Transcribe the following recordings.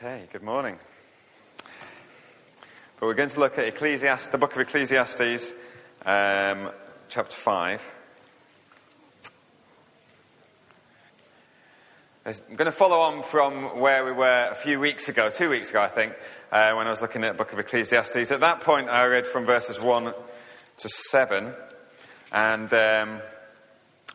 Okay, good morning. But we're going to look at Ecclesiastes, the book of Ecclesiastes, um, chapter 5. I'm going to follow on from where we were a few weeks ago, two weeks ago, I think, uh, when I was looking at the book of Ecclesiastes. At that point, I read from verses 1 to 7, and um,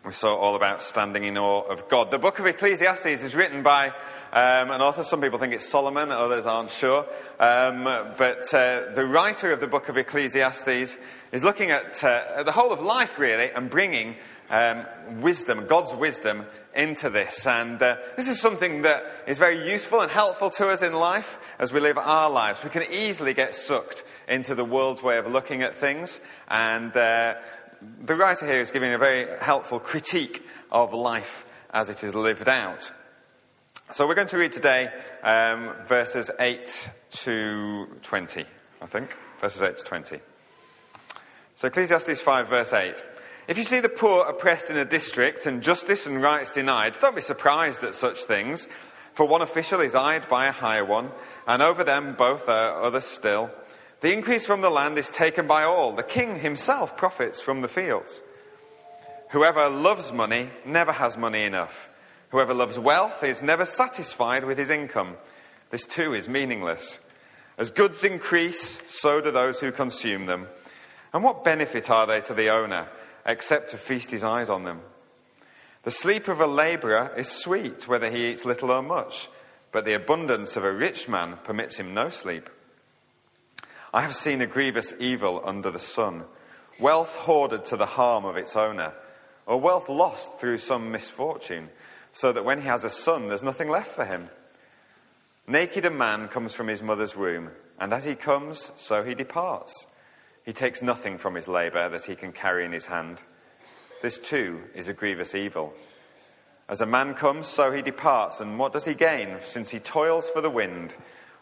we saw all about standing in awe of God. The book of Ecclesiastes is written by um, an author. Some people think it's Solomon, others aren't sure. Um, but uh, the writer of the book of Ecclesiastes is looking at uh, the whole of life, really, and bringing um, wisdom, God's wisdom, into this. And uh, this is something that is very useful and helpful to us in life as we live our lives. We can easily get sucked into the world's way of looking at things. And uh, the writer here is giving a very helpful critique of life as it is lived out. So we're going to read today um, verses 8 to 20, I think. Verses 8 to 20. So Ecclesiastes 5, verse 8. If you see the poor oppressed in a district and justice and rights denied, don't be surprised at such things, for one official is eyed by a higher one, and over them both are others still. The increase from the land is taken by all. The king himself profits from the fields. Whoever loves money never has money enough. Whoever loves wealth is never satisfied with his income. This too is meaningless. As goods increase, so do those who consume them. And what benefit are they to the owner except to feast his eyes on them? The sleep of a laborer is sweet, whether he eats little or much, but the abundance of a rich man permits him no sleep. I have seen a grievous evil under the sun wealth hoarded to the harm of its owner, or wealth lost through some misfortune so that when he has a son, there's nothing left for him. Naked a man comes from his mother's womb, and as he comes, so he departs. He takes nothing from his labor that he can carry in his hand. This too is a grievous evil. As a man comes, so he departs, and what does he gain, since he toils for the wind?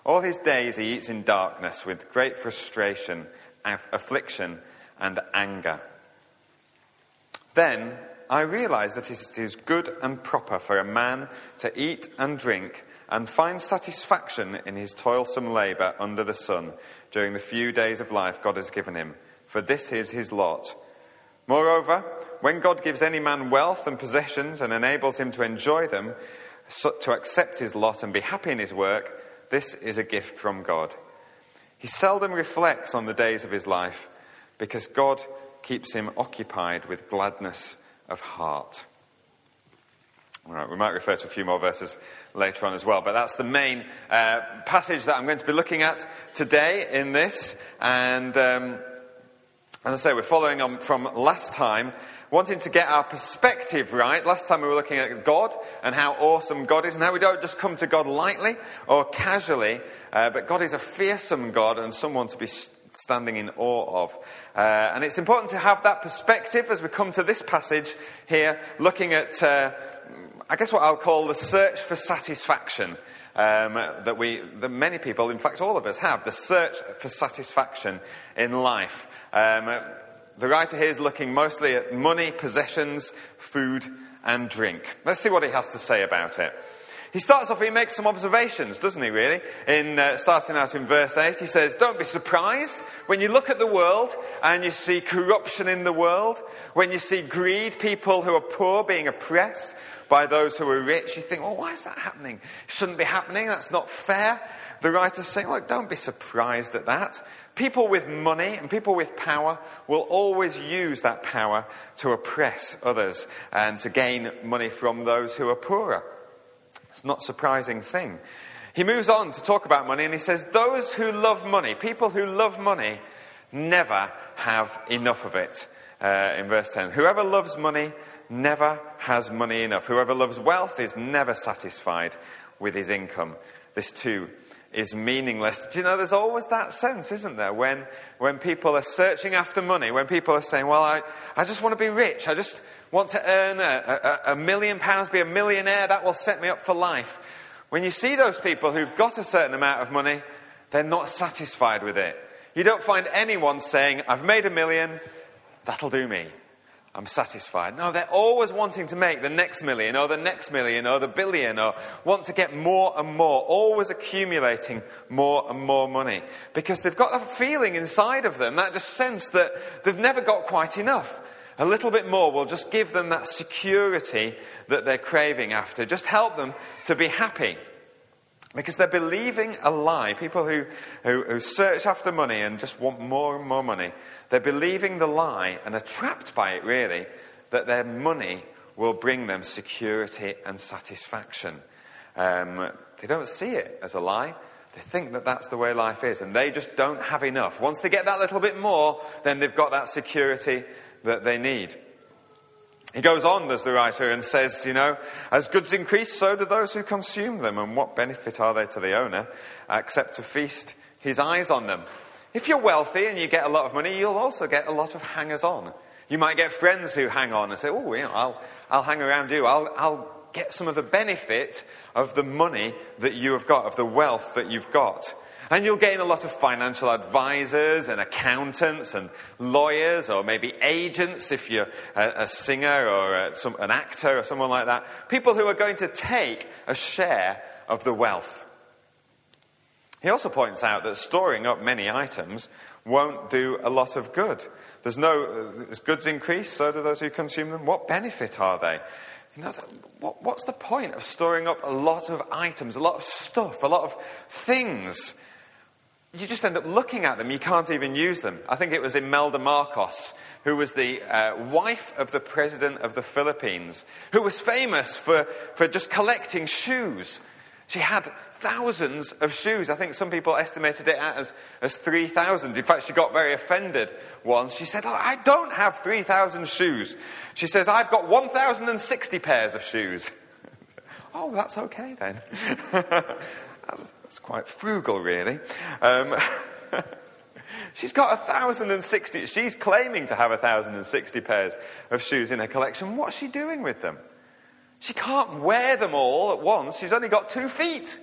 All his days he eats in darkness with great frustration, affliction, and anger. Then I realize that it is good and proper for a man to eat and drink and find satisfaction in his toilsome labor under the sun during the few days of life God has given him, for this is his lot. Moreover, when God gives any man wealth and possessions and enables him to enjoy them, to accept his lot and be happy in his work, this is a gift from God. He seldom reflects on the days of his life because God keeps him occupied with gladness of heart. All right, we might refer to a few more verses later on as well, but that's the main uh, passage that I'm going to be looking at today in this. And um, as I say, we're following on from last time, wanting to get our perspective right. Last time we were looking at God and how awesome God is, and how we don't just come to God lightly or casually, uh, but God is a fearsome God and someone to be standing in awe of. Uh, and it's important to have that perspective as we come to this passage here, looking at, uh, I guess, what I'll call the search for satisfaction. Um, that we, that many people, in fact, all of us have the search for satisfaction in life. Um, the writer here is looking mostly at money, possessions, food, and drink. Let's see what he has to say about it. He starts off, he makes some observations, doesn't he, really? In, uh, starting out in verse 8, he says, Don't be surprised when you look at the world and you see corruption in the world, when you see greed, people who are poor being oppressed by those who are rich. You think, Well, why is that happening? Shouldn't be happening. That's not fair. The writer's saying, Look, don't be surprised at that. People with money and people with power will always use that power to oppress others and to gain money from those who are poorer. It's not a surprising thing. He moves on to talk about money and he says, Those who love money, people who love money, never have enough of it. Uh, in verse 10, whoever loves money never has money enough. Whoever loves wealth is never satisfied with his income. This too is meaningless. Do you know, there's always that sense, isn't there? When, when people are searching after money, when people are saying, well, I, I just want to be rich. I just want to earn a, a, a million pounds, be a millionaire. That will set me up for life. When you see those people who've got a certain amount of money, they're not satisfied with it. You don't find anyone saying, I've made a million, that'll do me. I'm satisfied. No, they're always wanting to make the next million or the next million or the billion or want to get more and more, always accumulating more and more money because they've got that feeling inside of them, that just sense that they've never got quite enough. A little bit more will just give them that security that they're craving after, just help them to be happy. Because they're believing a lie. People who, who, who, search after money and just want more and more money, they're believing the lie and are trapped by it, really, that their money will bring them security and satisfaction. Um, they don't see it as a lie. They think that that's the way life is, and they just don't have enough. Once they get that little bit more, then they've got that security that they need. He goes on, as the writer, and says, you know, as goods increase, so do those who consume them. And what benefit are they to the owner except to feast his eyes on them? If you're wealthy and you get a lot of money, you'll also get a lot of hangers on. You might get friends who hang on and say, oh, you know, I'll, I'll hang around you. I'll, I'll get some of the benefit of the money that you have got, of the wealth that you've got. And you'll gain a lot of financial advisors and accountants and lawyers or maybe agents if you're a, a singer or a, some, an actor or someone like that. People who are going to take a share of the wealth. He also points out that storing up many items won't do a lot of good. There's no, uh, as goods increase, so do those who consume them. What benefit are they? You know, what, what's the point of storing up a lot of items, a lot of stuff, a lot of things you just end up looking at them, you can't even use them. I think it was Imelda Marcos, who was the uh, wife of the president of the Philippines, who was famous for, for just collecting shoes. She had thousands of shoes. I think some people estimated it as, as 3,000. In fact, she got very offended once. She said, oh, I don't have 3,000 shoes. She says, I've got 1,060 pairs of shoes. oh, that's okay then. It's quite frugal, really. Um, she's got 1,060, she's claiming to have 1,060 pairs of shoes in her collection. What's she doing with them? She can't wear them all at once. She's only got two feet.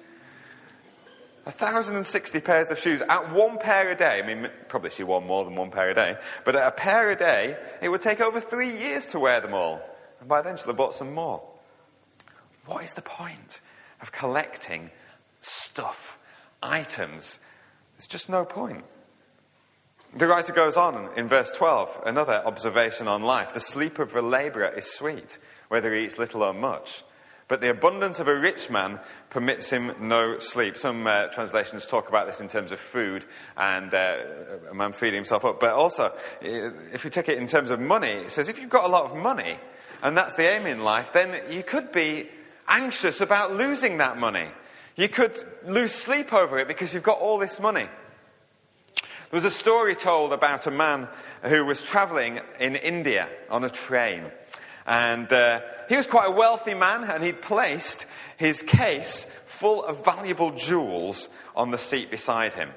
1,060 pairs of shoes at one pair a day. I mean, probably she wore more than one pair a day, but at a pair a day, it would take over three years to wear them all. And by then she'll have bought some more. What is the point of collecting stuff, items. There's just no point. The writer goes on in verse 12, another observation on life. The sleep of a laborer is sweet, whether he eats little or much. But the abundance of a rich man permits him no sleep. Some uh, translations talk about this in terms of food and uh, a man feeding himself up. But also, if you take it in terms of money, it says if you've got a lot of money, and that's the aim in life, then you could be anxious about losing that money. You could lose sleep over it because you've got all this money. There was a story told about a man who was traveling in India on a train. And uh, he was quite a wealthy man, and he'd placed his case full of valuable jewels on the seat beside him.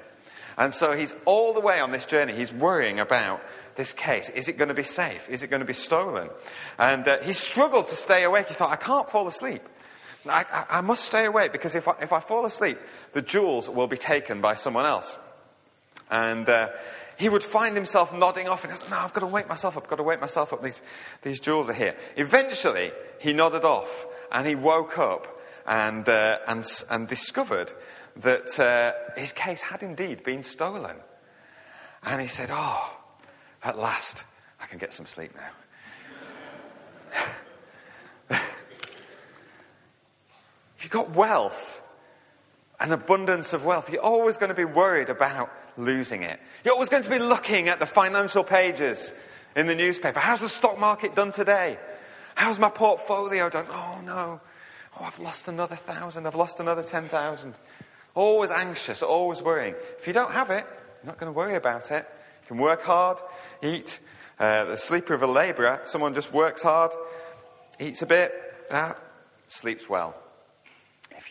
And so he's all the way on this journey, he's worrying about this case. Is it going to be safe? Is it going to be stolen? And uh, he struggled to stay awake. He thought, I can't fall asleep. I, I, I must stay awake because if I, if I fall asleep, the jewels will be taken by someone else. And uh, he would find himself nodding off and, no, I've got to wake myself up, I've got to wake myself up. These, these jewels are here. Eventually, he nodded off and he woke up and, uh, and, and discovered that uh, his case had indeed been stolen. And he said, Oh, at last, I can get some sleep now. If you've got wealth, an abundance of wealth, you're always going to be worried about losing it. You're always going to be looking at the financial pages in the newspaper. How's the stock market done today? How's my portfolio done? Oh no. Oh, I've lost another thousand. I've lost another ten thousand. Always anxious, always worrying. If you don't have it, you're not going to worry about it. You can work hard, eat. Uh, the sleeper of a labourer, someone just works hard, eats a bit, uh, sleeps well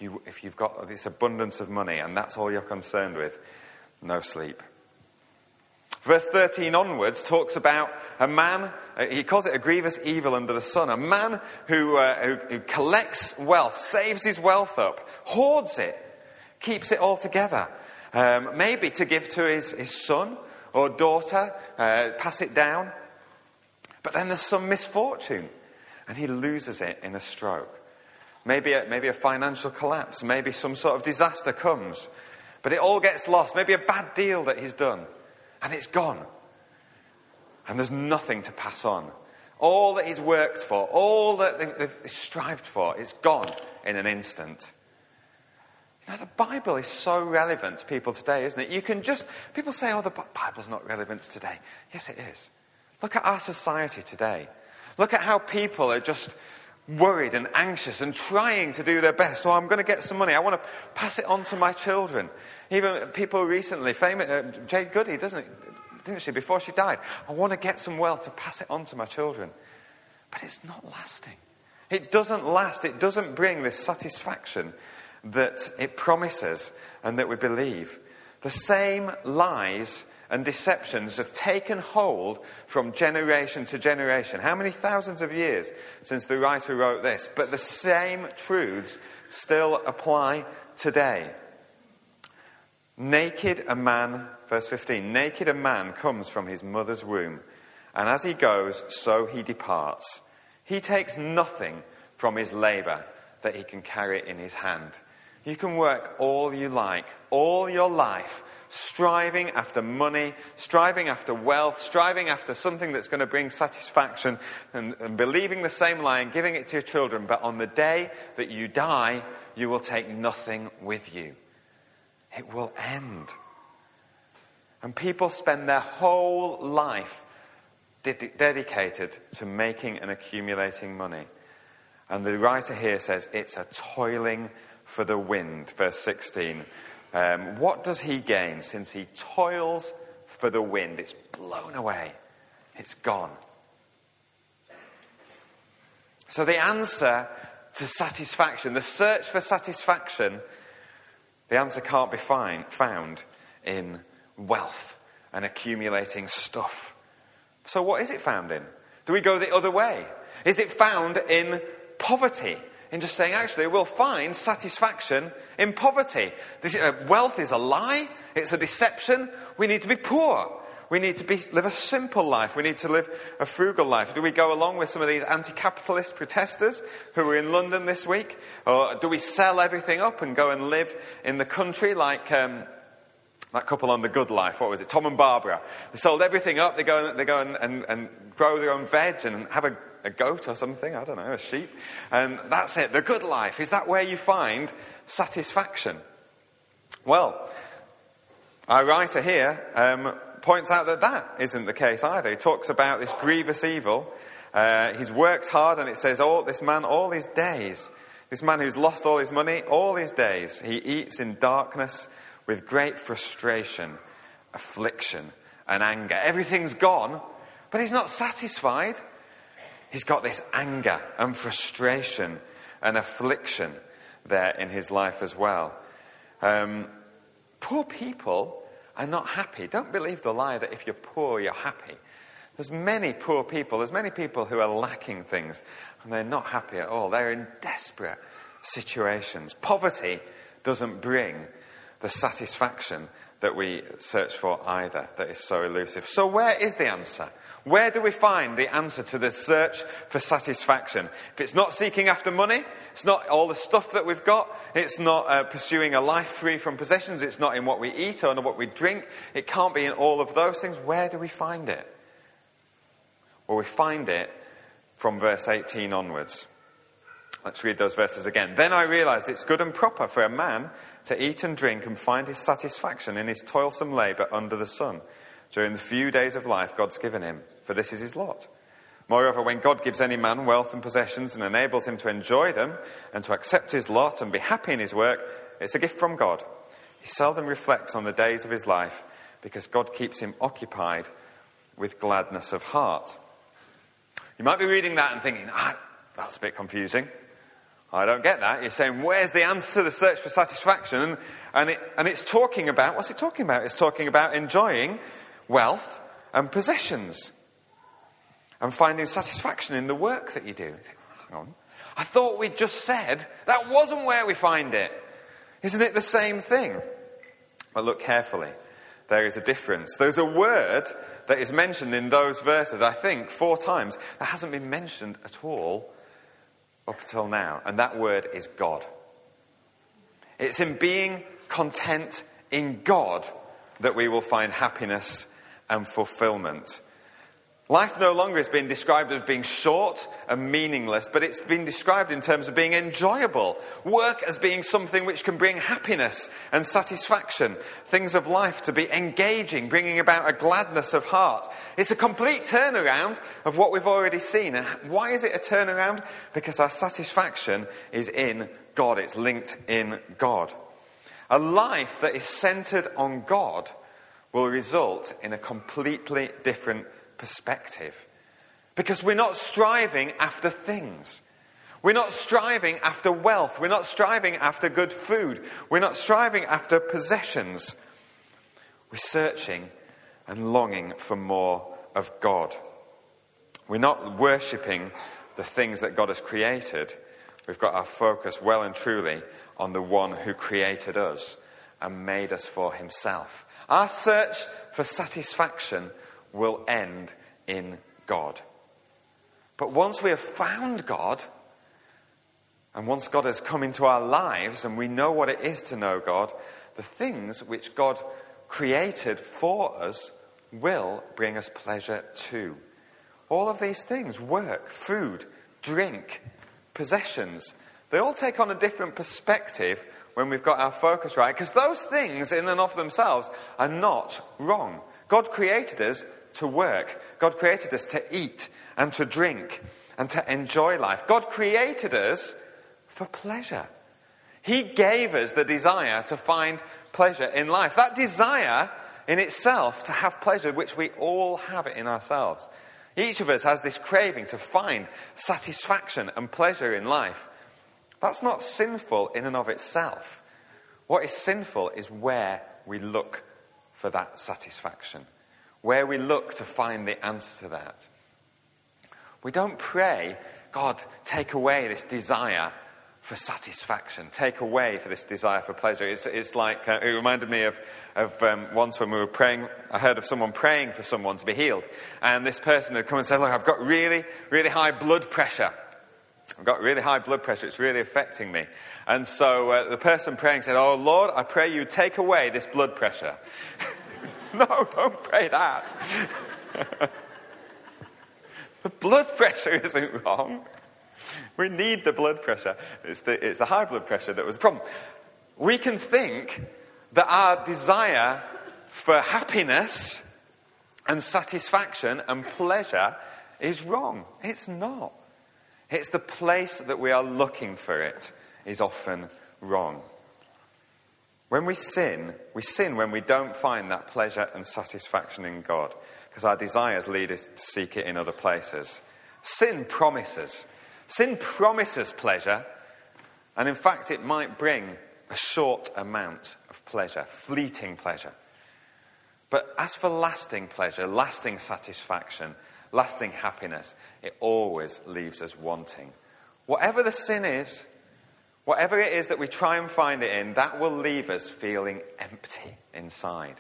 if, you, if you've got this abundance of money and that's all you're concerned with, no sleep. Verse 13 onwards talks about a man, uh, he calls it a grievous evil under the sun, a man who, uh, who, who, collects wealth, saves his wealth up, hoards it, keeps it all together, um, maybe to give to his, his son or daughter, uh, pass it down. But then there's some misfortune, and he loses it in a stroke. Maybe a, maybe a financial collapse, maybe some sort of disaster comes, but it all gets lost. Maybe a bad deal that he's done, and it's gone. And there's nothing to pass on. All that he's worked for, all that they've strived for, it's gone in an instant. You know, the Bible is so relevant to people today, isn't it? You can just, people say, oh, the Bible's not relevant today. Yes, it is. Look at our society today. Look at how people are just worried and anxious and trying to do their best. So I'm going to get some money. I want to pass it on to my children. Even people recently, famous, uh, Jade Goody, doesn't it? Didn't she? Before she died, I want to get some wealth to pass it on to my children. But it's not lasting. It doesn't last. It doesn't bring this satisfaction that it promises and that we believe. The same lies and deceptions have taken hold from generation to generation. How many thousands of years since the writer wrote this? But the same truths still apply today. Naked a man, verse 15, naked a man comes from his mother's womb, and as he goes, so he departs. He takes nothing from his labor that he can carry in his hand. You can work all you like, all your life striving after money, striving after wealth, striving after something that's going to bring satisfaction, and, and believing the same lie and giving it to your children. But on the day that you die, you will take nothing with you. It will end. And people spend their whole life ded- dedicated to making and accumulating money. And the writer here says it's a toiling for the wind, verse 16. Um, what does he gain since he toils for the wind? It's blown away, it's gone. So, the answer to satisfaction, the search for satisfaction, the answer can't be find, found in wealth and accumulating stuff. So, what is it found in? Do we go the other way? Is it found in poverty? in just saying, actually, we'll find satisfaction in poverty. This, uh, wealth is a lie, it's a deception. We need to be poor. We need to be, live a simple life. We need to live a frugal life. Do we go along with some of these anti capitalist protesters who were in London this week? Or do we sell everything up and go and live in the country like. Um, that couple on The Good Life, what was it? Tom and Barbara. They sold everything up. They go, and, they go and, and, and grow their own veg and have a a goat or something, I don't know, a sheep. And that's it, the good life. Is that where you find satisfaction? Well, our writer here um, points out that that isn't the case either. He talks about this grievous evil. Uh, he's worked hard, and it says, oh, this man, all his days, this man who's lost all his money, all his days, he eats in darkness with great frustration, affliction, and anger. Everything's gone, but he's not satisfied. He's got this anger and frustration and affliction there in his life as well. Um, poor people are not happy. Don't believe the lie that if you're poor, you're happy. There's many poor people, there's many people who are lacking things, and they're not happy at all. They're in desperate situations. Poverty doesn't bring the satisfaction that we search for either, that is so elusive. So, where is the answer? Where do we find the answer to the search for satisfaction? If it's not seeking after money, it's not all the stuff that we've got, it's not uh, pursuing a life free from possessions, it's not in what we eat or in what we drink, it can't be in all of those things. Where do we find it? Well, we find it from verse 18 onwards. Let's read those verses again. Then I realized it's good and proper for a man to eat and drink and find his satisfaction in his toilsome labor under the sun during the few days of life God's given him, for this is his lot. Moreover, when God gives any man wealth and possessions and enables him to enjoy them and to accept his lot and be happy in his work, it's a gift from God. He seldom reflects on the days of his life because God keeps him occupied with gladness of heart. You might be reading that and thinking, ah, that's a bit confusing. I don't get that. You're saying, where's the answer to the search for satisfaction? And, it, and it's talking about, what's it talking about? It's talking about enjoying wealth and possessions and finding satisfaction in the work that you do. Hang on. I thought we'd just said that wasn't where we find it. Isn't it the same thing? But look carefully. There is a difference. There's a word that is mentioned in those verses, I think, four times, that hasn't been mentioned at all up until now. And that word is God. It's in being content in God that we will find happiness and fulfillment. Life no longer is being described as being short and meaningless, but it's been described in terms of being enjoyable. Work as being something which can bring happiness and satisfaction. Things of life to be engaging, bringing about a gladness of heart. It's a complete turnaround of what we've already seen. And why is it a turnaround? Because our satisfaction is in God, it's linked in God. A life that is centered on God will result in a completely different perspective. Because we're not striving after things. We're not striving after wealth. We're not striving after good food. We're not striving after possessions. We're searching and longing for more of God. We're not worshipping the things that God has created. We've got our focus well and truly on the one who created us and made us for himself. Our search for satisfaction will end in God. But once we have found God, and once God has come into our lives and we know what it is to know God, the things which God created for us will bring us pleasure too. All of these things work, food, drink, possessions they all take on a different perspective when we've got our focus right, because those things in and of themselves are not wrong. God created us to work. God created us to eat and to drink and to enjoy life. God created us for pleasure. He gave us the desire to find pleasure in life. That desire in itself to have pleasure, which we all have it in ourselves. Each of us has this craving to find satisfaction and pleasure in life. That's not sinful in and of itself. What is sinful is where we look for that satisfaction where we look to find the answer to that. We don't pray, God, take away this desire for satisfaction, take away for this desire for pleasure. It's, it's like, uh, it reminded me of, of um, once when we were praying, I heard of someone praying for someone to be healed. And this person had come and said, Look, I've got really, really high blood pressure. I've got really high blood pressure. It's really affecting me. And so uh, the person praying said, Oh Lord, I pray you take away this blood pressure. no, don't pray that. the blood pressure isn't wrong. We need the blood pressure. It's the, it's the high blood pressure that was the problem. We can think that our desire for happiness and satisfaction and pleasure is wrong. It's not. It's the place that we are looking for it is often wrong. When we sin, we sin when we don't find that pleasure and satisfaction in God, because our desires lead us to seek it in other places. Sin promises. Sin promises pleasure, and in fact, it might bring a short amount of pleasure, fleeting pleasure. But as for lasting pleasure, lasting satisfaction, lasting happiness, it always leaves us wanting. Whatever the sin is, Whatever it is that we try and find it in, that will leave us feeling empty inside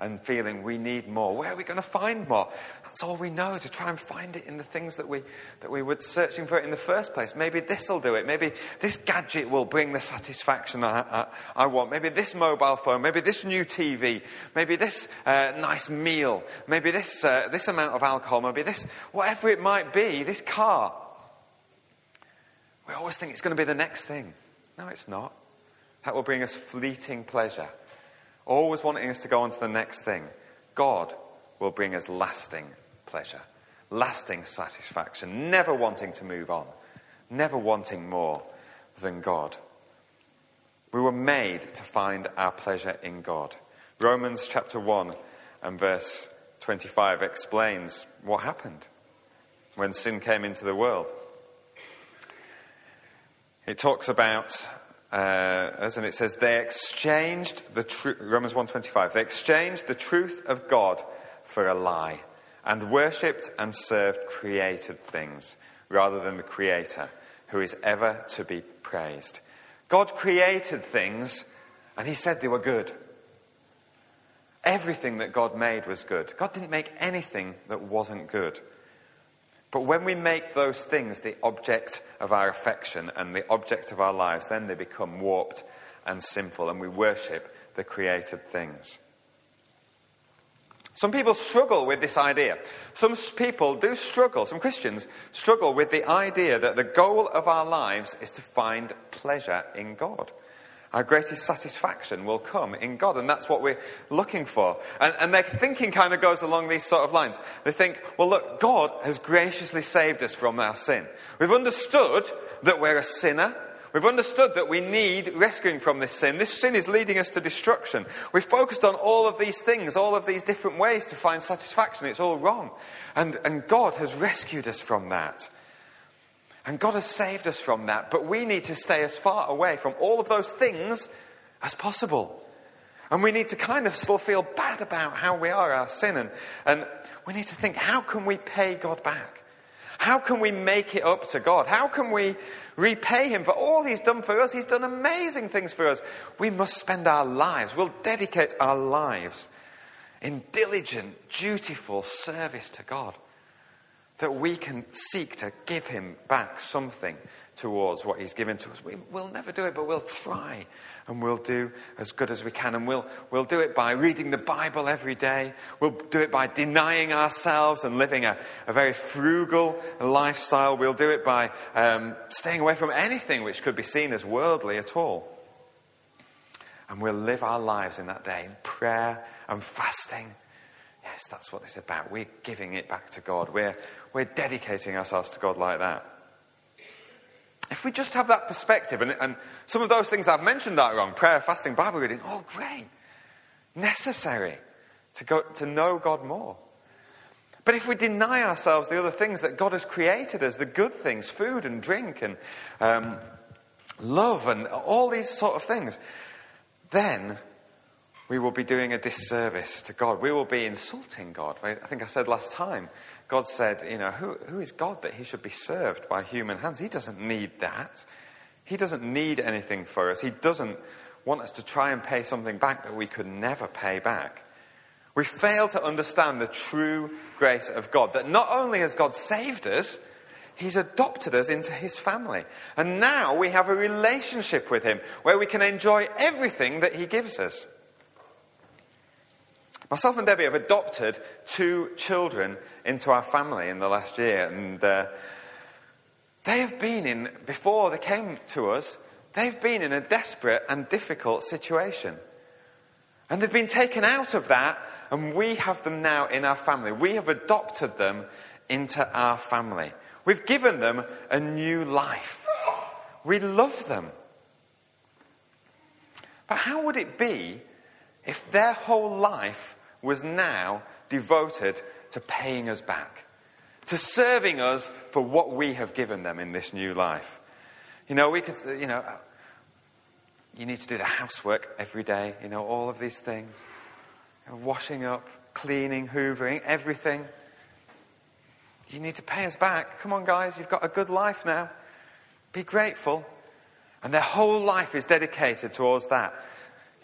and feeling we need more. Where are we going to find more? That's all we know to try and find it in the things that we, that we were searching for it in the first place. Maybe this will do it. Maybe this gadget will bring the satisfaction I, I, I want. Maybe this mobile phone. Maybe this new TV. Maybe this uh, nice meal. Maybe this, uh, this amount of alcohol. Maybe this, whatever it might be, this car. We always think it's going to be the next thing. No, it's not. That will bring us fleeting pleasure. Always wanting us to go on to the next thing. God will bring us lasting pleasure, lasting satisfaction, never wanting to move on, never wanting more than God. We were made to find our pleasure in God. Romans chapter 1 and verse 25 explains what happened when sin came into the world. It talks about, uh, and it says, they exchanged the truth, Romans 1.25, they exchanged the truth of God for a lie and worshipped and served created things rather than the Creator who is ever to be praised. God created things and He said they were good. Everything that God made was good. God didn't make anything that wasn't good. But when we make those things the object of our affection and the object of our lives, then they become warped and sinful, and we worship the created things. Some people struggle with this idea. Some people do struggle, some Christians struggle with the idea that the goal of our lives is to find pleasure in God. Our greatest satisfaction will come in God, and that's what we're looking for. And, and, their thinking kind of goes along these sort of lines. They think, well, look, God has graciously saved us from our sin. We've understood that we're a sinner. We've understood that we need rescuing from this sin. This sin is leading us to destruction. We've focused on all of these things, all of these different ways to find satisfaction. It's all wrong. And, and God has rescued us from that. And God has saved us from that, but we need to stay as far away from all of those things as possible. And we need to kind of still feel bad about how we are, our sin. And, and we need to think, how can we pay God back? How can we make it up to God? How can we repay Him for all He's done for us? He's done amazing things for us. We must spend our lives, we'll dedicate our lives in diligent, dutiful service to God that we can seek to give him back something towards what he's given to us. We, will never do it, but we'll try and we'll do as good as we can. And we'll, we'll do it by reading the Bible every day. We'll do it by denying ourselves and living a, a very frugal lifestyle. We'll do it by um, staying away from anything which could be seen as worldly at all. And we'll live our lives in that day in prayer and fasting Yes, that's what it's about. We're giving it back to God. We're, we're dedicating ourselves to God like that. If we just have that perspective, and, and some of those things I've mentioned are wrong prayer, fasting, Bible reading, all great, necessary to, go, to know God more. But if we deny ourselves the other things that God has created as the good things, food and drink and um, love and all these sort of things, then we will be doing a disservice to God. We will be insulting God. I think I said last time, God said, you know, who, who is God that he should be served by human hands? He doesn't need that. He doesn't need anything for us. He doesn't want us to try and pay something back that we could never pay back. We fail to understand the true grace of God, that not only has God saved us, He's adopted us into His family. And now we have a relationship with Him where we can enjoy everything that He gives us. Myself and Debbie have adopted two children into our family in the last year, and uh, they have been in, before they came to us, they've been in a desperate and difficult situation. And they've been taken out of that, and we have them now in our family. We have adopted them into our family. We've given them a new life. We love them. But how would it be if their whole life was now devoted to paying us back, to serving us for what we have given them in this new life. You know, we could, you know, you need to do the housework every day, you know, all of these things. Washing up, cleaning, hoovering, everything. You need to pay us back. Come on, guys, you've got a good life now. Be grateful. And their whole life is dedicated towards that.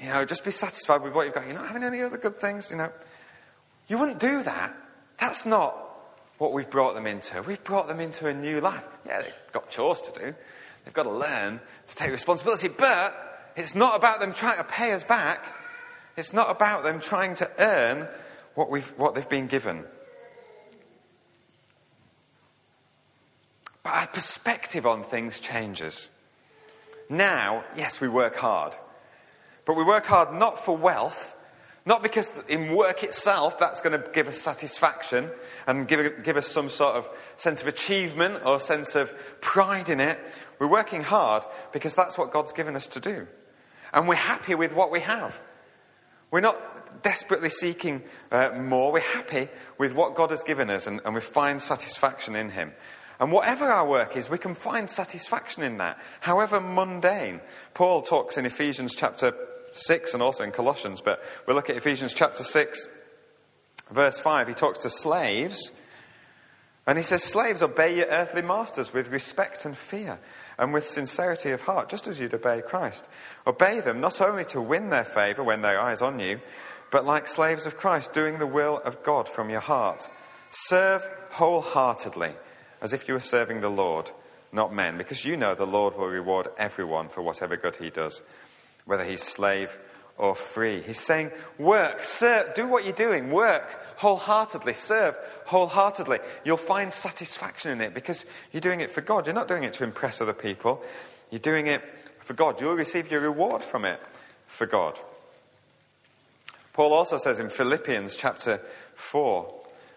You know, just be satisfied with what you've got. You're not having any other good things, you know. You wouldn't do that. That's not what we've brought them into. We've brought them into a new life. Yeah, they've got chores to do. They've got to learn to take responsibility. But it's not about them trying to pay us back. It's not about them trying to earn what, we've, what they've been given. But our perspective on things changes. Now, yes, we work hard. But we work hard not for wealth, not because in work itself that's going to give us satisfaction and give, give us some sort of sense of achievement or sense of pride in it. We're working hard because that's what God's given us to do. And we're happy with what we have. We're not desperately seeking uh, more. We're happy with what God has given us and, and we find satisfaction in Him. And whatever our work is, we can find satisfaction in that, however mundane. Paul talks in Ephesians chapter 6 and also in Colossians, but we'll look at Ephesians chapter 6, verse 5. He talks to slaves, and he says, Slaves, obey your earthly masters with respect and fear, and with sincerity of heart, just as you'd obey Christ. Obey them not only to win their favor when their eyes on you, but like slaves of Christ, doing the will of God from your heart. Serve wholeheartedly, as if you were serving the Lord, not men, because you know the Lord will reward everyone for whatever good he does, whether he's slave or free. He's saying, work, serve, do what you're doing, work wholeheartedly, serve wholeheartedly. You'll find satisfaction in it because you're doing it for God. You're not doing it to impress other people, you're doing it for God. You'll receive your reward from it for God. Paul also says in Philippians chapter 4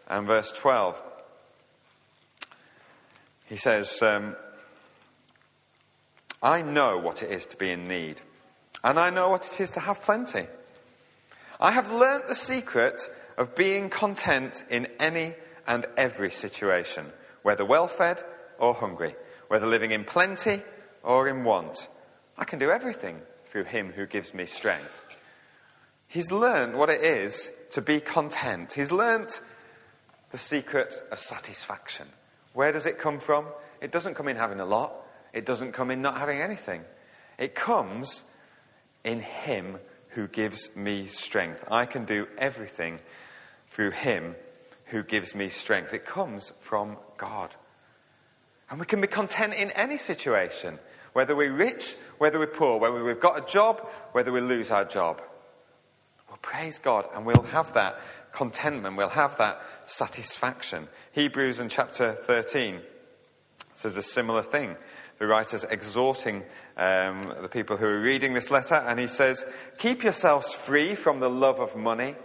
and verse 12, he says, um, I know what it is to be in need, and I know what it is to have plenty. I have learnt the secret of being content in any and every situation, whether well fed or hungry, whether living in plenty or in want. I can do everything through him who gives me strength. He's learnt what it is to be content. He's learnt the secret of satisfaction. Where does it come from? It doesn't come in having a lot, it doesn't come in not having anything. It comes in Him who gives me strength. I can do everything through Him who gives me strength. It comes from God. And we can be content in any situation, whether we're rich, whether we're poor, whether we've got a job, whether we lose our job. Well, praise God, and we'll have that contentment, we'll have that satisfaction. Hebrews in chapter 13 says a similar thing. The writer's exhorting um, the people who are reading this letter, and he says, Keep yourselves free from the love of money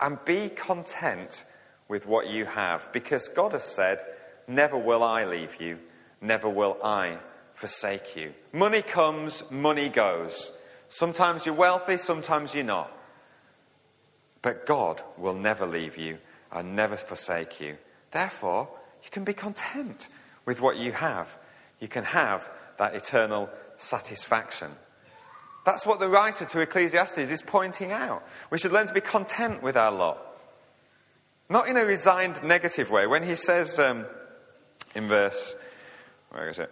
and be content with what you have, because God has said, Never will I leave you, never will I forsake you. Money comes, money goes. Sometimes you're wealthy, sometimes you're not. But God will never leave you and never forsake you. Therefore, you can be content with what you have. You can have that eternal satisfaction. That's what the writer to Ecclesiastes is pointing out. We should learn to be content with our lot. Not in a resigned negative way. When he says um, in verse, where is it?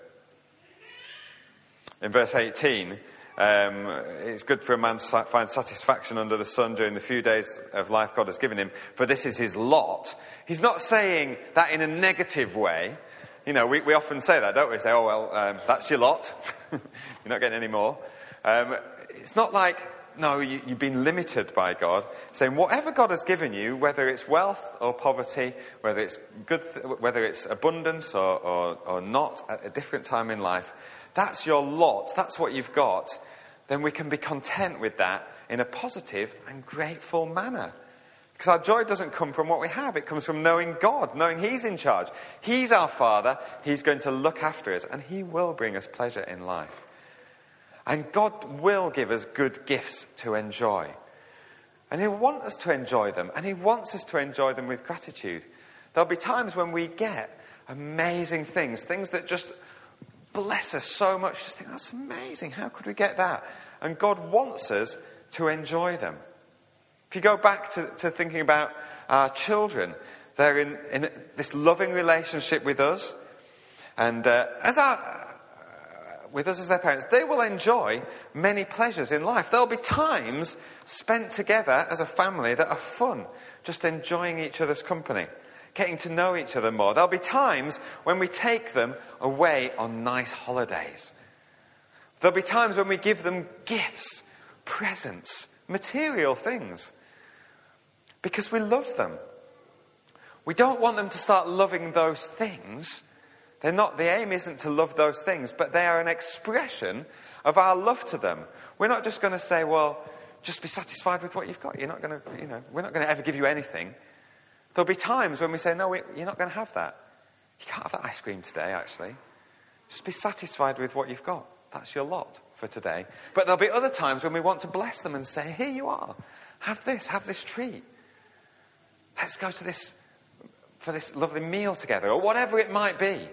In verse 18, um, it's good for a man to find satisfaction under the sun during the few days of life God has given him, for this is his lot. He's not saying that in a negative way. You know, we, we often say that, don't we? Say, oh, well, um, that's your lot. You're not getting any more. Um, it's not like, no, you, have been limited by God. Saying whatever God has given you, whether it's wealth or poverty, whether it's good, whether it's abundance or, or, or not at a different time in life, that's your lot. That's what you've got. Then we can be content with that in a positive and grateful manner. Because our joy doesn't come from what we have, it comes from knowing God, knowing He's in charge. He's our Father, He's going to look after us, and He will bring us pleasure in life. And God will give us good gifts to enjoy. And He'll want us to enjoy them, and He wants us to enjoy them with gratitude. There'll be times when we get amazing things, things that just bless us so much. Just think, that's amazing. How could we get that? And God wants us to enjoy them. If you go back to, to thinking about our children, they're in, in this loving relationship with us. And uh, as our, with us as their parents, they will enjoy many pleasures in life. There'll be times spent together as a family that are fun, just enjoying each other's company, getting to know each other more. There'll be times when we take them away on nice holidays. There'll be times when we give them gifts, presents, material things, because we love them. We don't want them to start loving those things they're not, the aim isn't to love those things, but they are an expression of our love to them. We're not just going to say, well, just be satisfied with what you've got. You're not going to, you know, we're not going to ever give you anything. There'll be times when we say, no, you're not going to have that. You can't have that ice cream today, actually. Just be satisfied with what you've got. That's your lot for today. But there'll be other times when we want to bless them and say, here you are. Have this, have this treat. Let's go to this, for this lovely meal together, or whatever it might be.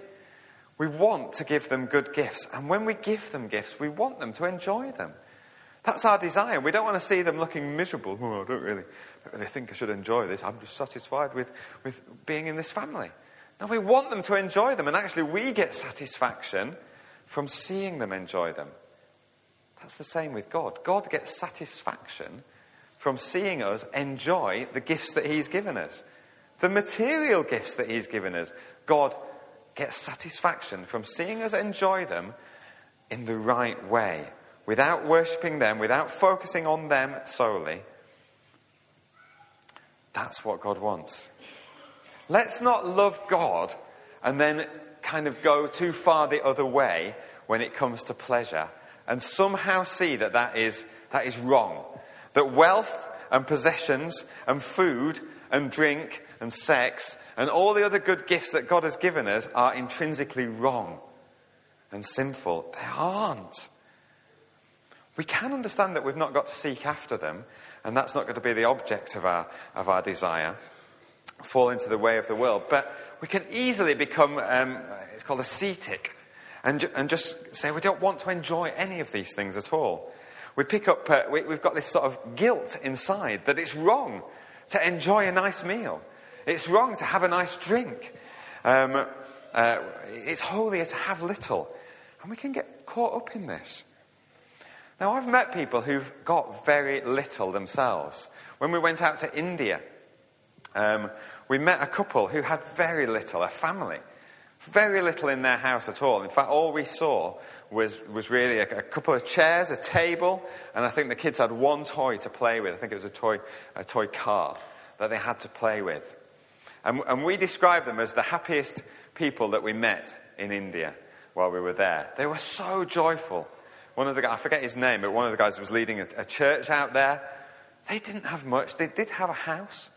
We want to give them good gifts. And when we give them gifts, we want them to enjoy them. That's our desire. We don't want to see them looking miserable. Oh, I don't really, really think I should enjoy this. I'm just satisfied with, with being in this family. No, we want them to enjoy them. And actually, we get satisfaction from seeing them enjoy them. That's the same with God. God gets satisfaction from seeing us enjoy the gifts that He's given us. The material gifts that He's given us. God gets satisfaction from seeing us enjoy them in the right way, without worshipping them, without focusing on them solely. That's what God wants. Let's not love God and then kind of go too far the other way when it comes to pleasure and somehow see that that is, that is wrong. That wealth and possessions and food and drink and sex and all the other good gifts that God has given us are intrinsically wrong and sinful. They aren't. We can understand that we've not got to seek after them, and that's not going to be the object of our, of our desire, fall into the way of the world. But we can easily become, um, it's called ascetic, and, and just say we don't want to enjoy any of these things at all. We pick up, uh, we, we've got this sort of guilt inside that it's wrong to enjoy a nice meal. It's wrong to have a nice drink. Um, uh, it's holier to have little. And we can get caught up in this. Now, I've met people who've got very little themselves. When we went out to India, um, we met a couple who had very little, a family. Very little in their house at all. In fact, all we saw was, was really a, a, couple of chairs, a table, and I think the kids had one toy to play with. I think it was a toy, a toy car that they had to play with. And, and we described them as the happiest people that we met in India while we were there. They were so joyful. One of the guys, I forget his name, but one of the guys was leading a, a church out there. They didn't have much. They did have a house,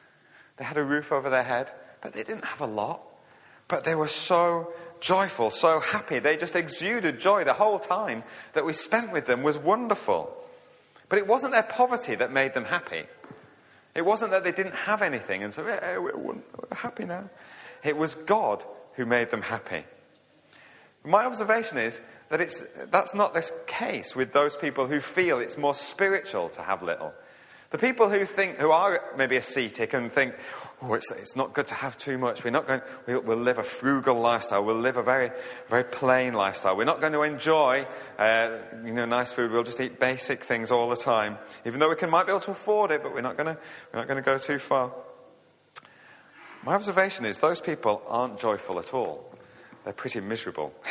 they had a roof over their head, but they didn't have a lot. But they were so joyful, so happy. They just exuded joy the whole time that we spent with them was wonderful. But it wasn't their poverty that made them happy. It wasn't that they didn't have anything and so we're happy now. It was God who made them happy. My observation is that it's, that's not the case with those people who feel it's more spiritual to have little. The people who think, who are maybe ascetic and think, oh, it's, it's not good to have too much. We're not going, we'll, we'll live a frugal lifestyle. We'll live a very, very plain lifestyle. We're not going to enjoy, uh, you know, nice food. We'll just eat basic things all the time. Even though we can, might be able to afford it, but we're not going to, we're not going to go too far. My observation is those people aren't joyful at all. They're pretty miserable.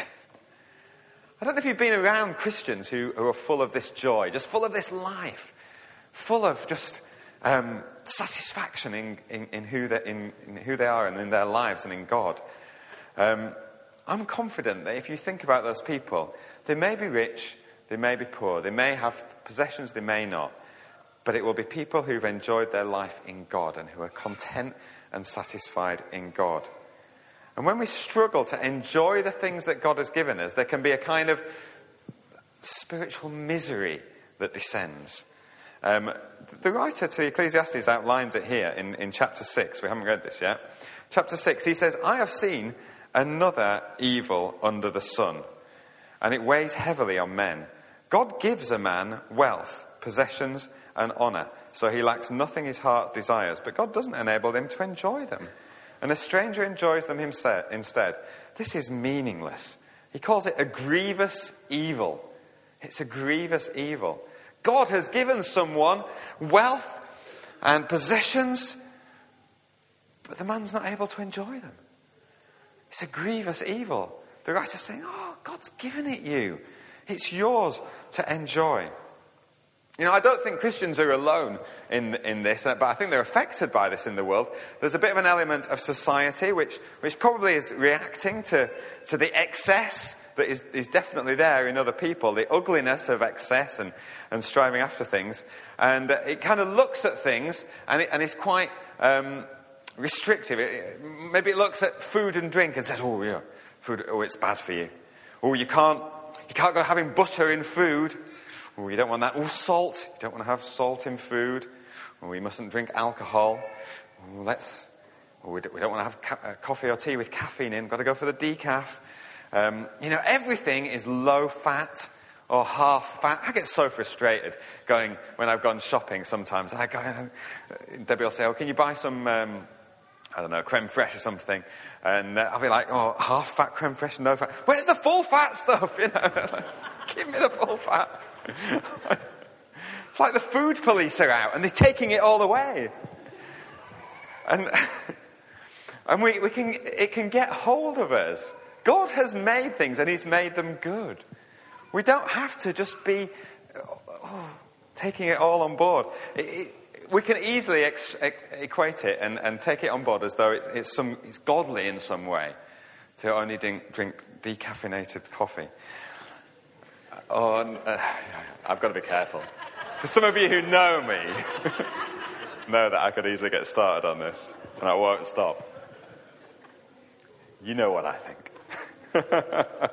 I don't know if you've been around Christians who, who are full of this joy, just full of this life full of just um, satisfaction in, in, in, who in, in, who they are and in their lives and in God. Um, I'm confident that if you think about those people, they may be rich, they may be poor, they may have possessions, they may not, but it will be people who've enjoyed their life in God and who are content and satisfied in God. And when we struggle to enjoy the things that God has given us, there can be a kind of spiritual misery that descends. Um, the writer to Ecclesiastes outlines it here in, in chapter 6. We haven't read this yet. Chapter 6, he says, I have seen another evil under the sun, and it weighs heavily on men. God gives a man wealth, possessions, and honor, so he lacks nothing his heart desires, but God doesn't enable him to enjoy them. And a stranger enjoys them himself instead. This is meaningless. He calls it a grievous evil. It's a grievous evil. God has given someone wealth and possessions, but the man's not able to enjoy them. It's a grievous evil. The writer's saying, Oh, God's given it you. It's yours to enjoy. You know, I don't think Christians are alone in, in this, but I think they're affected by this in the world. There's a bit of an element of society which, which probably is reacting to, to the excess that is, is definitely there in other people, the ugliness of excess and, and striving after things. And uh, it kind of looks at things and, it, and it's quite um, restrictive. It, maybe it looks at food and drink and says, oh, yeah, food, oh, it's bad for you. Oh, you can't, you can't go having butter in food. Oh, you don't want that. Oh, salt. You don't want to have salt in food. Oh, you mustn't drink alcohol. Oh, let's, oh, we, don't, want to have ca- uh, coffee or tea with caffeine in. Got to go for the decaf. Um, you know, everything is low fat or half fat. I get so frustrated going when I've gone shopping sometimes. I go, Debbie will say, Oh, can you buy some, um, I don't know, creme fraiche or something? And uh, I'll be like, Oh, half fat creme fraiche, no fat. Where's the full fat stuff? You know, give me the full fat. It's like the food police are out and they're taking it all away. And, and we, we can, it can get hold of us. God has made things and He's made them good. We don't have to just be oh, taking it all on board. It, it, we can easily ex- equate it and, and, take it on board as though it, it's, some, it's godly in some way to only drink, drink decaffeinated coffee. Oh, uh, I've got to be careful. Some of you who know me know that I could easily get started on this, and I won't stop. You know what I think.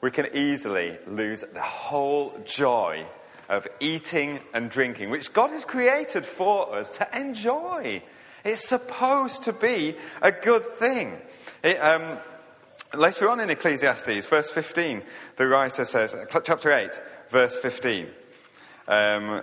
we can easily lose the whole joy of eating and drinking, which God has created for us to enjoy. It's supposed to be a good thing. It, um, later on in Ecclesiastes, verse 15, the writer says, chapter 8, verse 15, um,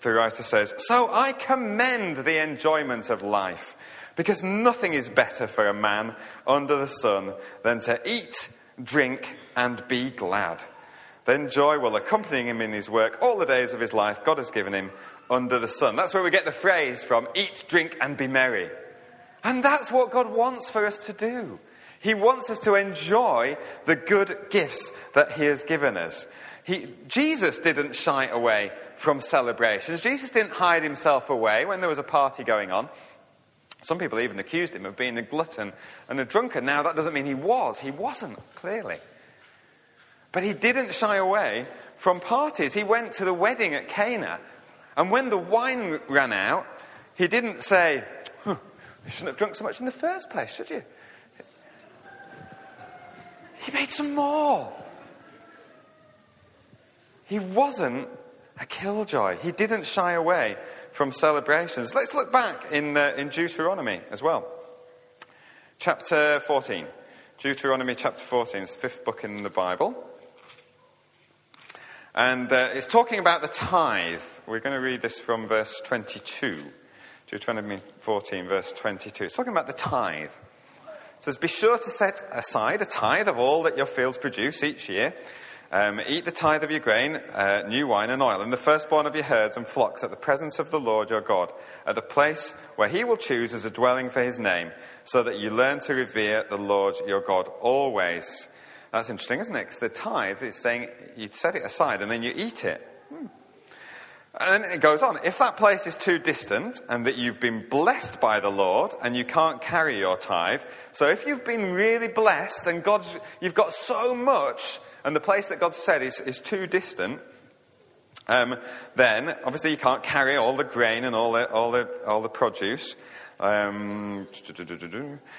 the writer says, So I commend the enjoyment of life, because nothing is better for a man under the sun than to eat, drink, and be glad then joy will accompany him in his work all the days of his life God has given him under the sun. That's where we get the phrase from eat, drink, and be merry. And that's what God wants for us to do. He wants us to enjoy the good gifts that He has given us. He, Jesus didn't shy away from celebrations. Jesus didn't hide himself away when there was a party going on. Some people even accused him of being a glutton and a drunkard. Now, that doesn't mean he was. He wasn't, clearly. But he didn't shy away from parties. He went to the wedding at Cana, and when the wine ran out, he didn't say, huh, You shouldn't have drunk so much in the first place, should you? He made some more. He wasn't a killjoy. He didn't shy away from celebrations. Let's look back in, uh, in Deuteronomy as well. Chapter 14. Deuteronomy chapter 14 is the fifth book in the Bible. And uh, it's talking about the tithe. We're going to read this from verse 22. Deuteronomy 14, verse 22. It's talking about the tithe. It says, Be sure to set aside a tithe of all that your fields produce each year. Um, eat the tithe of your grain, uh, new wine, and oil, and the firstborn of your herds and flocks at the presence of the Lord your God, at the place where he will choose as a dwelling for his name, so that you learn to revere the Lord your God always. That's interesting, isn't it? Because the tithe is saying you set it aside and then you eat it. Hmm. And then it goes on. If that place is too distant and that you've been blessed by the Lord and you can't carry your tithe, so if you've been really blessed and God's, you've got so much and the place that God said is, is too distant, um, then obviously you can't carry all the grain and all the, all the, all the produce. Um,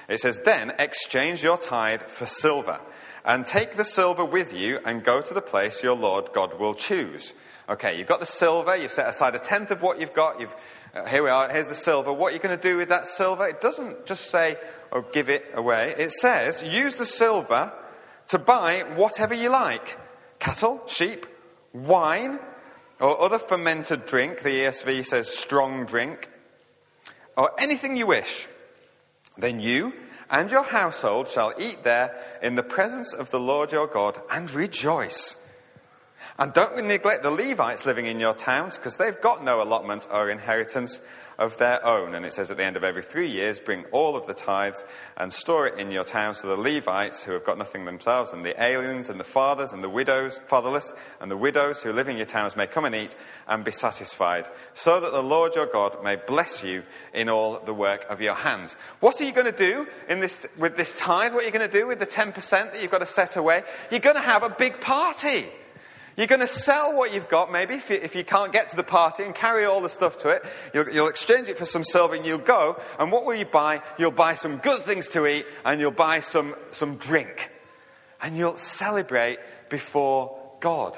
it says, then exchange your tithe for silver and take the silver with you and go to the place your Lord God will choose. Okay, you've got the silver, you've set aside a tenth of what you've got, you've, uh, here we are, here's the silver. What are you going to do with that silver? It doesn't just say, oh, give it away. It says, use the silver to buy whatever you like cattle, sheep, wine, or other fermented drink. The ESV says strong drink, or anything you wish. Then you and your household shall eat there in the presence of the Lord your God and rejoice. And don't neglect the Levites living in your towns because they've got no allotment or inheritance of their own. And it says at the end of every three years, bring all of the tithes and store it in your town so the Levites, who have got nothing themselves, and the aliens, and the fathers, and the widows, fatherless, and the widows who live in your towns may come and eat and be satisfied, so that the Lord your God may bless you in all the work of your hands. What are you going to do in this, with this tithe? What are you going to do with the 10% that you've got to set away? You're going to have a big party. You're going to sell what you've got, maybe, if you, if you, can't get to the party and carry all the stuff to it. You'll, you'll, exchange it for some silver and you'll go. And what will you buy? You'll buy some good things to eat and you'll buy some, some drink. And you'll celebrate before God.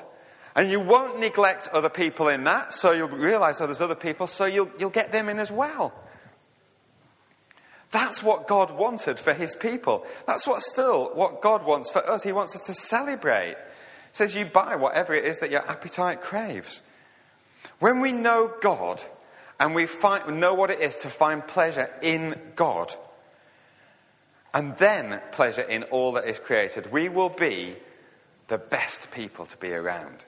And you won't neglect other people in that, so you'll realize, oh, there's other people, so you'll, you'll get them in as well. That's what God wanted for his people. That's what still what God wants for us. He wants us to celebrate says you buy whatever it is that your appetite craves. When we know God and we find, know what it is to find pleasure in God, and then pleasure in all that is created, we will be the best people to be around.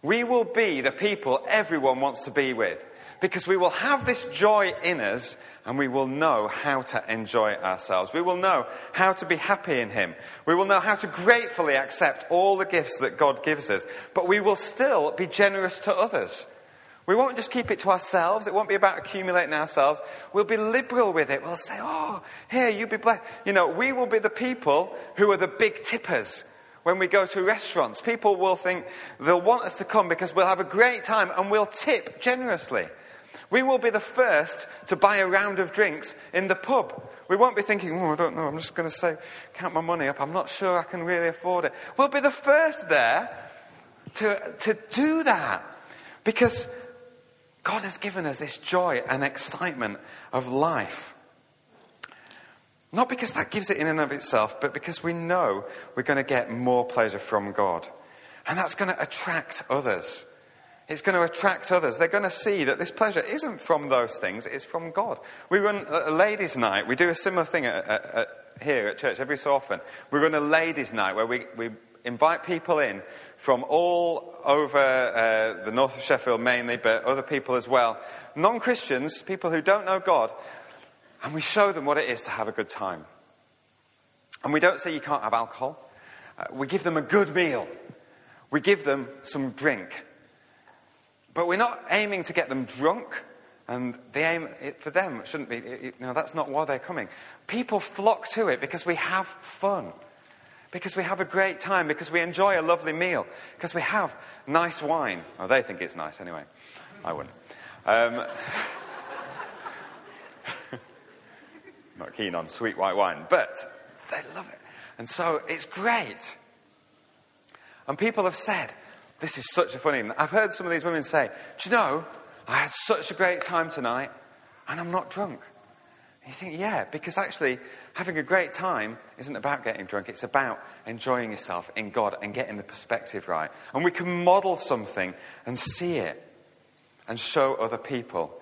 We will be the people everyone wants to be with because we will have this joy in us and we will know how to enjoy ourselves. We will know how to be happy in Him. We will know how to gratefully accept all the gifts that God gives us, but we will still be generous to others. We won't just keep it to ourselves. It won't be about accumulating ourselves. We'll be liberal with it. We'll say, oh, here, you be blessed. You know, we will be the people who are the big tippers when we go to restaurants. People will think they'll want us to come because we'll have a great time and we'll tip generously. We will be the first to buy a round of drinks in the pub. We won't be thinking, oh, I don't know, I'm just going to say, count my money up. I'm not sure I can really afford it. We'll be the first there to, to do that because God has given us this joy and excitement of life. Not because that gives it in and of itself, but because we know we're going to get more pleasure from God. And that's going to attract others. It's going to attract others. They're going to see that this pleasure isn't from those things, it's from God. We run a ladies' night. We do a similar thing at, at, at, here at church every so often. We run a ladies' night where we, we invite people in from all over uh, the north of Sheffield mainly, but other people as well. Non Christians, people who don't know God, and we show them what it is to have a good time. And we don't say you can't have alcohol, uh, we give them a good meal, we give them some drink. But we're not aiming to get them drunk. And the aim for them shouldn't be, you know, that's not why they're coming. People flock to it because we have fun because we have a great time, because we enjoy a lovely meal, because we have nice wine. Oh, they think it's nice anyway. I wouldn't. Um, not keen on sweet white wine, but they love it. And so it's great. And people have said, this is such a funny. I've heard some of these women say, do you know, I had such a great time tonight, and I'm not drunk. And you think, yeah, because actually, having a great time isn't about getting drunk, it's about enjoying yourself in God and getting the perspective right. And we can model something and see it and show other people.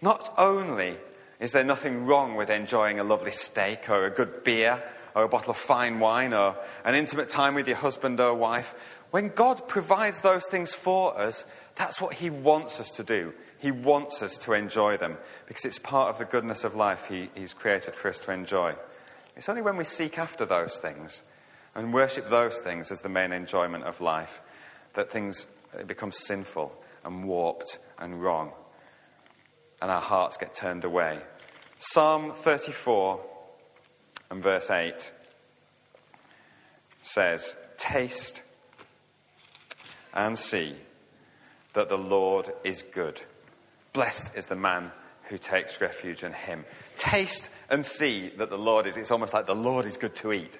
Not only is there nothing wrong with enjoying a lovely steak or a good beer or a bottle of fine wine or an intimate time with your husband or wife, when God provides those things for us, that's what He wants us to do. He wants us to enjoy them because it's part of the goodness of life he, He's created for us to enjoy. It's only when we seek after those things and worship those things as the main enjoyment of life that things become sinful and warped and wrong and our hearts get turned away. Psalm 34 and verse 8 says, Taste and see that the Lord is good. Blessed is the man who takes refuge in him. Taste and see that the Lord is, it's almost like the Lord is good to eat.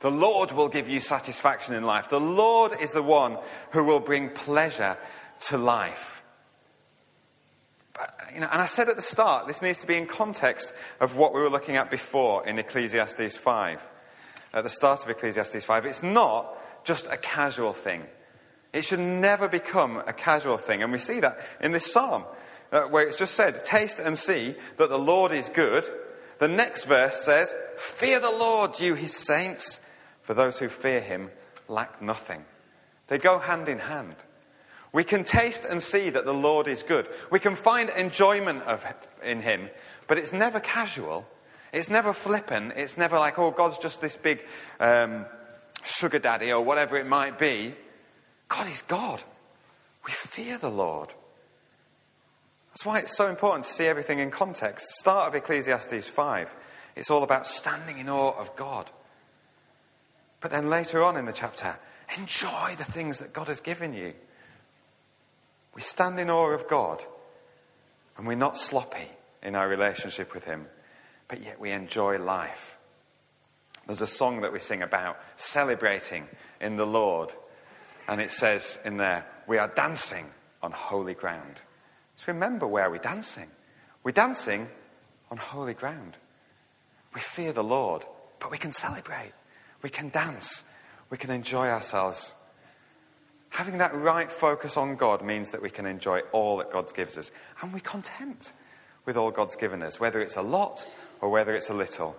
The Lord will give you satisfaction in life. The Lord is the one who will bring pleasure to life. You know, and I said at the start, this needs to be in context of what we were looking at before in Ecclesiastes 5. At the start of Ecclesiastes 5, it's not just a casual thing. It should never become a casual thing. And we see that in this psalm uh, where it's just said, Taste and see that the Lord is good. The next verse says, Fear the Lord, you his saints, for those who fear him lack nothing. They go hand in hand. We can taste and see that the Lord is good. We can find enjoyment of, in him, but it's never casual. It's never flippant. It's never like, oh, God's just this big um, sugar daddy or whatever it might be. God is God. We fear the Lord. That's why it's so important to see everything in context. Start of Ecclesiastes 5. It's all about standing in awe of God. But then later on in the chapter, enjoy the things that God has given you. We stand in awe of God and we're not sloppy in our relationship with Him, but yet we enjoy life. There's a song that we sing about celebrating in the Lord, and it says in there, We are dancing on holy ground. So remember where we're dancing. We're dancing on holy ground. We fear the Lord, but we can celebrate. We can dance. We can enjoy ourselves. Having that right focus on God means that we can enjoy all that God gives us. And we're content with all God's given us, whether it's a lot or whether it's a little.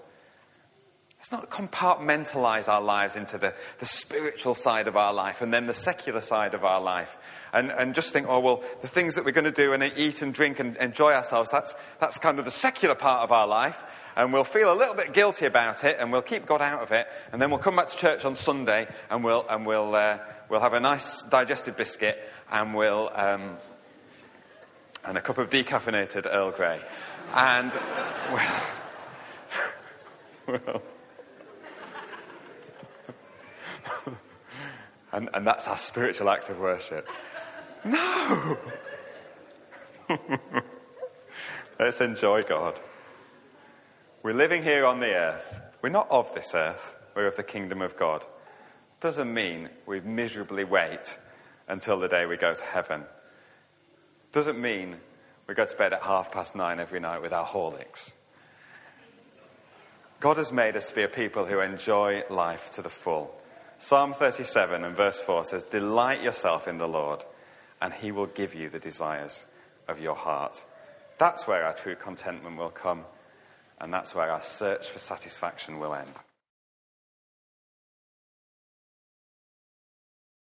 Let's not compartmentalize our lives into the, the spiritual side of our life and then the secular side of our life. And, and just think, oh, well, the things that we're going to do and eat and drink and enjoy ourselves, that's, that's kind of the secular part of our life. And we'll feel a little bit guilty about it and we'll keep God out of it. And then we'll come back to church on Sunday and we'll, and we'll, uh, we'll have a nice digestive biscuit and we'll, um, and a cup of decaffeinated Earl Grey. And, well, well and, and that's our spiritual act of worship. No! Let's enjoy God. We're living here on the earth. We're not of this earth, we're of the kingdom of God. Doesn't mean we miserably wait until the day we go to heaven. Doesn't mean we go to bed at half past nine every night with our Horlicks. God has made us to be a people who enjoy life to the full. Psalm 37 and verse 4 says, Delight yourself in the Lord, and he will give you the desires of your heart. That's where our true contentment will come, and that's where our search for satisfaction will end.